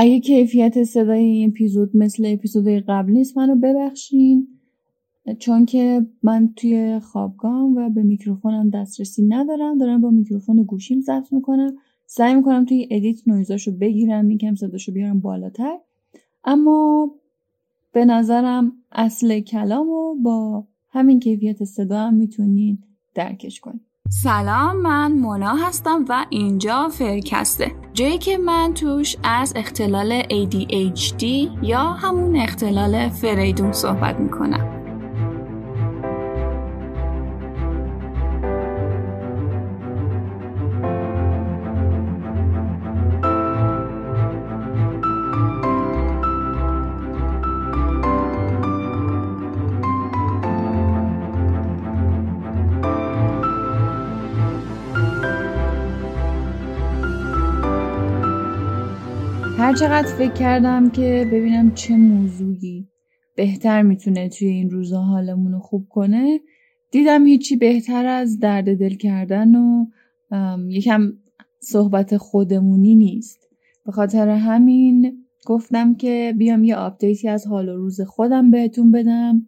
اگه کیفیت صدای این اپیزود مثل اپیزود قبلی نیست منو ببخشین. چون که من توی خوابگاه و به میکروفونم دسترسی ندارم دارم با میکروفون گوشیم ضبط می‌کنم. سعی می‌کنم توی edit نویزاشو بگیرم میگم صداشو بیارم بالاتر. اما به نظرم اصل کلام و با همین کیفیت صدا هم می‌تونین درکش کنید سلام من مونا هستم و اینجا فرکسته. جایی که من توش از اختلال ADHD یا همون اختلال فریدون صحبت می‌کنم. چقدر فکر کردم که ببینم چه موضوعی بهتر می‌تونه توی این روزا حالمون رو خوب کنه. دیدم هیچی بهتر از درد دل کردن و یکم صحبت خودمونی نیست. به خاطر همین گفتم که بیام یه آپدیتی از حال و روز خودم بهتون بدم.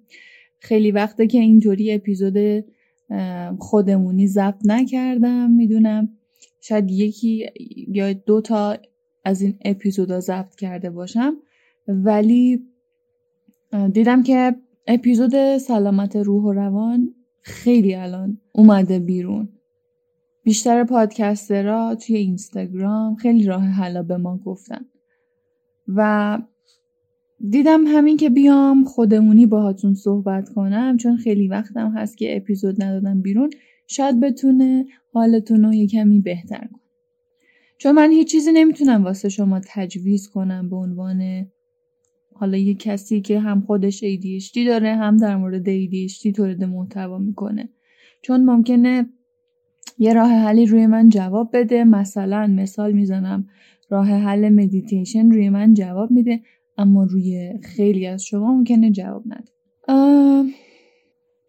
خیلی وقته که اینطوری اپیزود خودمونی ضبط نکردم می‌دونم. شاید یکی یا دو تا از این اپیزودا ضبط کرده باشم. ولی دیدم که اپیزود سلامت روح و روان خیلی الان اومده بیرون. بیشتر پادکسترها توی اینستاگرام خیلی راه حلا به ما گفتن. و دیدم همین که بیام خودمونی باهاتون صحبت کنم چون خیلی وقتم هست که اپیزود ندادم بیرون. شاید بتونه حالتون رو یه کمی بهتر کنه. چون من هیچ چیزی نمی‌تونم واسه شما تجویز کنم به عنوان حالا یه کسی که هم خودش ADHD داره هم در مورد ADHD تولید محتوا می‌کنه. چون ممکنه یه راه حلی روی من جواب بده. مثلا مثال می‌زنم راه حل مدیتیشن روی من جواب میده اما روی خیلی از شما ممکنه جواب نده.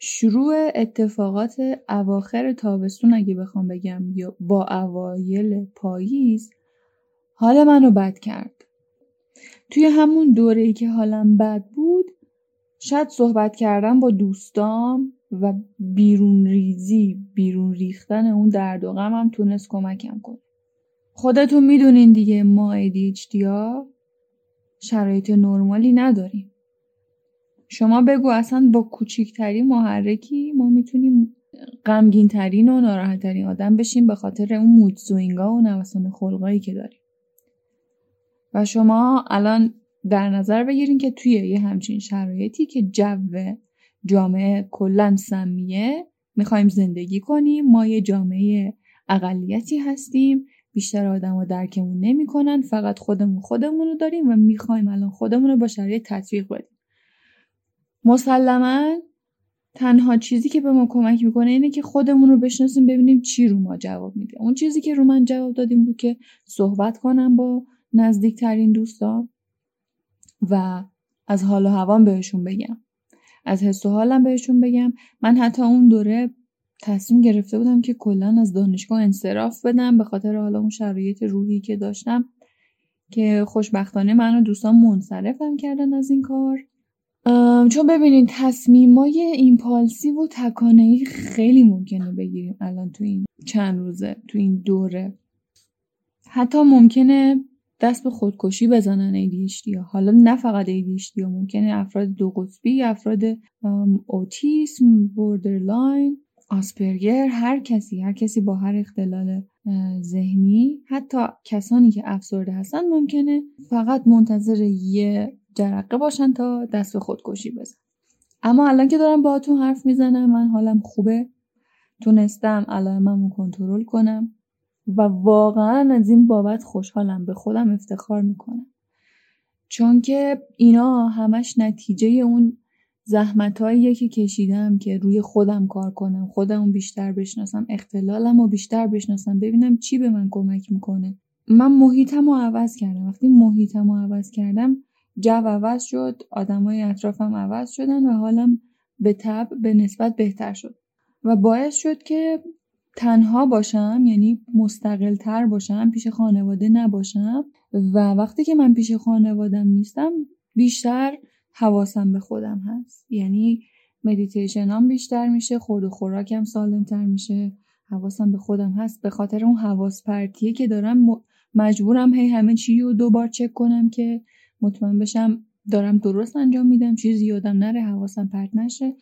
شروع اتفاقات اواخر تابستون اگه بخوام بگم یا با اوایل پاییز حال منو بد کرد. توی همون دوره ای که حالم بد بود شاید صحبت کردم با دوستام و بیرون ریزی بیرون ریختن اون درد و غمم تونست کمکم کنه. خودتون می‌دونین دیگه ما ADHD شرایط نرمالی نداریم. شما بگو اصلا با کوچیکترین محرکی ما می‌تونیم غمگین ترین و ناراحت ترین آدم بشیم به خاطر اون مود سوینگا و نوسان خلقایی که داریم. و شما الان در نظر بگیرین که توی یه همچین شرایطی که جو جامعه کلا سمیه می‌خوایم زندگی کنیم. ما یه جامعه اقلیتی هستیم. بیشتر آدم ها درکمون نمی‌کنن. فقط خودمون خودمون رو داریم و می‌خوایم الان خودمون رو با شرایط تطبیق بدیم. مسلما تنها چیزی که به ما کمک می‌کنه اینه که خودمون رو بشناسیم ببینیم چی رو ما جواب میده. اون چیزی که رو من جواب دادیم بود که صحبت کنم با نزدیکترین دوستان و از حال و هوام بهشون بگم. از حس و حالم بهشون بگم. من حتی اون دوره تصمیم گرفته بودم که کلا از دانشگاه انصراف بدم به خاطر حالا اون شرایط روحی که داشتم که خوشبختانه من و دوستان منصرفم کردن از این کار. چون ببینید تصمیمای impulse ی و تکانه خیلی ممکنه بگیریم الان تو این چند روزه تو این دوره. حتی ممکنه دست به خودکشی بزنن ADHD ها. حالا نه فقط ADHD ها ممکنه افراد دو قطبی افراد اوتیسم borderline آسپرگر هر کسی هر کسی با هر اختلال ذهنی. حتی کسانی که افسرده هستن ممکنه فقط منتظر یه جرقه باشن تا دست به خودکشی بزن. اما الان که دارم باهاتون حرف می‌زنم من حالم خوبه. تونستم علائممو کنترل کنم و واقعا از این بابت خوشحالم به خودم افتخار می‌کنم. چون که اینا همش نتیجه اون زحمت که کشیدم که روی خودم کار کنم خودم بیشتر بشناسم اختلالم رو بیشتر بشناسم ببینم چی به من کمک می‌کنه. من محیطم رو عوض کردم. وقتی محیطم رو عوض کردم جو عوض شد آدمای اطرافم عوض شدن و حالم به تب به نسبت بهتر شد. و باعث شد که تنها باشم یعنی مستقل تر باشم پیش خانواده نباشم. و وقتی که من پیش خانوادم نیستم بیشتر حواسم به خودم هست. یعنی مدیتیشنام بیشتر میشه خورد و خوراکم سالم تر میشه. حواسم به خودم هست. به خاطر اون حواس پرتیه که دارم مجبورم هی همه چی رو دوبار چک کنم که مطمئن بشم دارم درست انجام میدم چیزی یادم نره حواسم پرت نشه.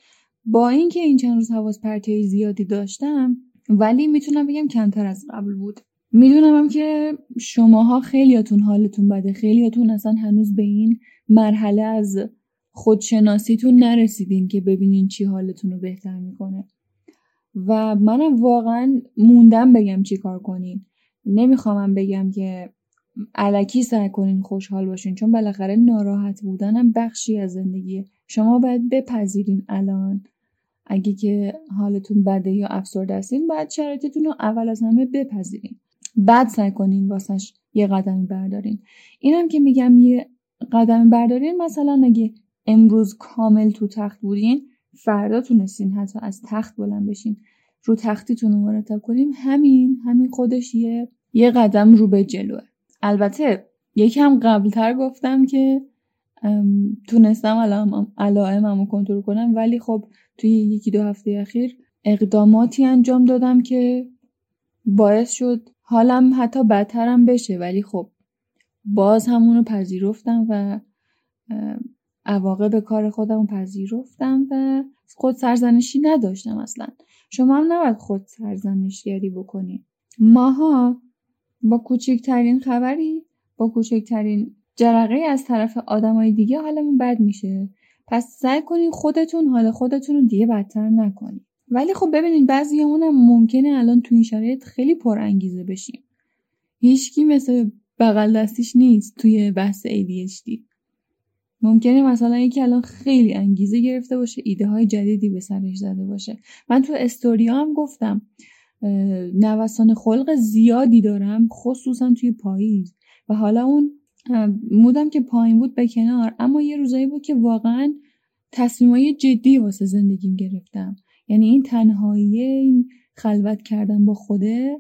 با اینکه این چند روز حواس پرتی زیادی داشتم ولی می‌تونم بگم کمتر از قبل بود. می‌دونم هم که شماها خیلیاتون حالتون بده. خیلیاتون اصلا هنوز به این مرحله از خودشناسیتون نرسیدین که ببینین چی حالتون رو بهتر می‌کنه. و منم واقعا موندم بگم چی کار کنین. نمیخوامم بگم که علکی سعی کنین خوشحال باشین چون بالاخره ناراحت بودنم بخشی از زندگیه. شما باید بپذیرین الان. اگه که حالتون بده یا افسرده هستین باید شرایطتون رو اول از همه بپذیرین. بعد سعی کنین واسش یه قدمی بردارین. اینم که میگم یه قدمی بردارین مثلا اگه امروز کامل تو تخت بودین فردا تونستین حتی از تخت بلند بشین. رو تختیتون رو مرتب کنیم. همین همین خودش یه یه قدم رو به جلوه. البته یکم قبلتر گفتم که تونستم علائمم رو کنترل کنم ولی خب توی یکی دو هفته اخیر اقداماتی انجام دادم که باعث شد حالم حتی بدترم بشه. ولی خب باز همونو پذیرفتم و عواقب کار خودم پذیرفتم و خود سرزنشی نداشتم اصلا. شما هم نباید خود سرزنشگری بکنید ماها با کوچکترین خبری با کوچکترین جرقه از طرف آدمای دیگه حالمون بد میشه. پس سعی کنین خودتون حال خودتون رو دیگه بدتر نکنید ولی خب ببینید بعضی هم ممکنه الان تو این شرایط خیلی پر انگیزه بشیم. هیچکی مثل بغل دستیش نیست توی بحث ADHD ممکنه مثلا یکی الان خیلی انگیزه گرفته باشه ایده های جدیدی به سرش زده باشه. من تو استوریا هم گفتم نوسان خلق زیادی دارم خصوصا توی پاییز. و حالا اون مودم که پایین بود به کنار اما یه روزایی بود که واقعا تصمیمای جدی واسه زندگیم گرفتم. یعنی این تنهایی این خلوت کردن با خوده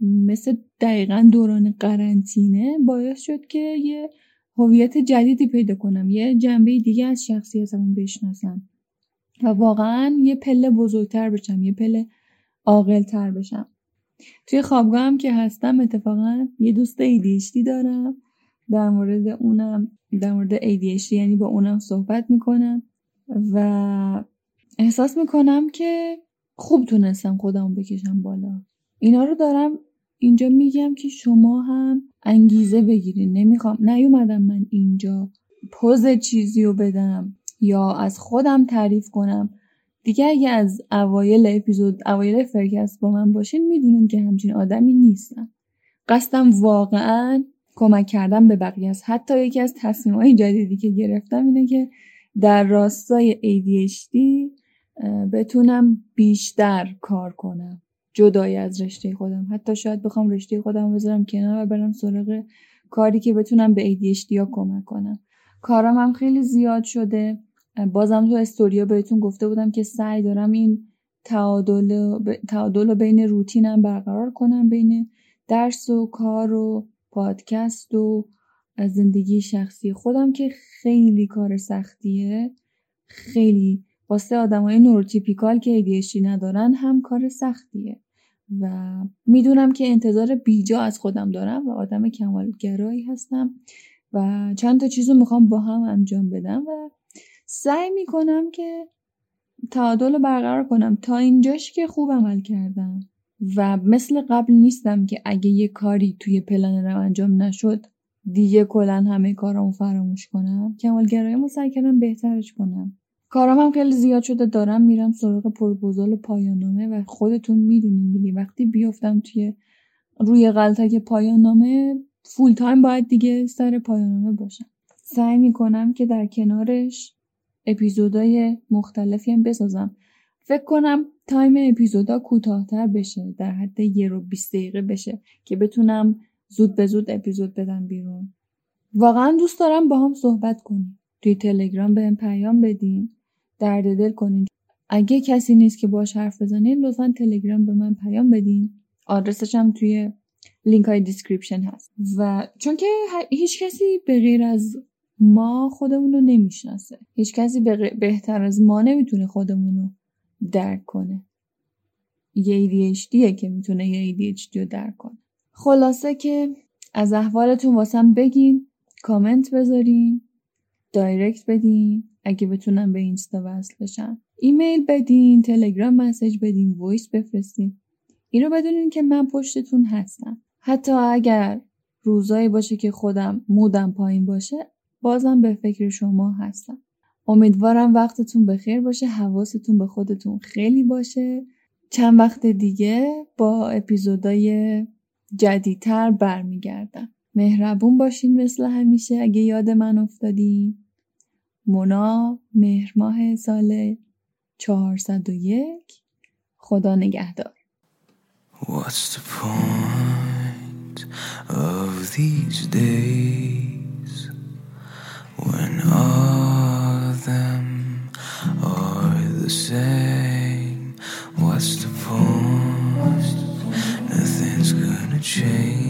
مثل دقیقا دوران قرنطینه باعث شد که یه هویت جدیدی پیدا کنم یه جنبه دیگه از شخصیتمون بشناسم. و واقعا یه پله بزرگتر بشم یه پله عاقلتر بشم. توی خوابگاه هم که هستم اتفاقا یه دوست ADHD دارم. در مورد اونم در مورد ADHD یعنی با اونم صحبت می‌کنم و احساس می‌کنم که خوب تونستم خودم بکشم بالا. اینا رو دارم اینجا میگم که شما هم انگیزه بگیرین. نمی‌خوام نیومدم من اینجا پوز چیزی رو بدم یا از خودم تعریف کنم. دیگه اگه از اوایل اپیزود اوایل فرکست با من باشین می‌دونین که همچین آدمی نیستم. قصدم واقعا کمک کردم به بقیه است. حتی یکی از تصمیم جدیدی که گرفتم اینه که در راستای ADHD بتونم بیشتر کار کنم. جدای از رشته خودم. حتی شاید بخوام رشته خودم بذارم کنار و برم سراغ کاری که بتونم به ADHD ها کمک کنم. کارم هم خیلی زیاد شده. بازم تو استوریا بهتون گفته بودم که سعی دارم این تعادل, تعادل بین روتینم برقرار کنم بین درس و کار و پادکست و زندگی شخصی. خودم که خیلی کار سختیه خیلی. واسه های نوروتیپیکال که ADHD ندارن هم کار سختیه. و می‌دونم که انتظار بیجا از خودم دارم و آدم کمالگرایی هستم و چند تا چیز رو می‌خوام با هم انجام بدم و سعی می‌کنم که تعادل رو برقرار کنم. تا اینجاش که خوب عمل کردم. و مثل قبل نیستم که اگه یه کاری توی پلن رو انجام نشد دیگه کلا همه کارامو فراموش کنم. کمالگرایی سعی کردم بهترش کنم. کارام هم خیلی زیاد شده دارم میرم سراغ پروپوزال پایانامه و خودتون می‌دونین دیگه. وقتی بیفتم توی روی غلتک پایانامه full time باید دیگه سر پایانامه باشم. سعی می‌کنم که در کنارش اپیزودای مختلفی هم بسازم. فکر کنم time اپیزودا کوتاهتر بشه در حد یه رو 20 دقیقه بشه که بتونم زود به زود اپیزود بدم بیرون. واقعا دوست دارم با هم صحبت کنیم. توی تلگرام بهم پیام بدین. درد دل کنین. اگه کسی نیست که باش حرف بزنین لطفا تلگرام به من پیام بدین. آدرسش هم توی لینک های description هست. و چون که هیچ کسی به غیر از ما خودمون رو نمی‌شناسه. هیچ کسی بهتر از ما نمی‌تونه خودمون رو درک کنه. یه ADHD ه که می‌تونه یه ADHD رو درک کنه. خلاصه که از احوالتون واسم بگین کامنت بذارین direct بدین اگه بتونم به اینستا وصل بشم. ایمیل بدین تلگرام message بدین voice بفرستین. اینو بدونین که من پشتتون هستم. حتی اگر روزایی باشه که خودم مودم پایین باشه بازم به فکر شما هستم. امیدوارم وقتتون بخیر باشه حواستون به خودتون خیلی باشه. چند وقت دیگه با اپیزودای جدیدتر برمیگردم. مهربون باشین مثل همیشه اگه یاد من افتادین. مونا مهرماه سال 401 خدا نگهدار. What's the point of these days? When all of them are the same? What's the point? Nothing's gonna change.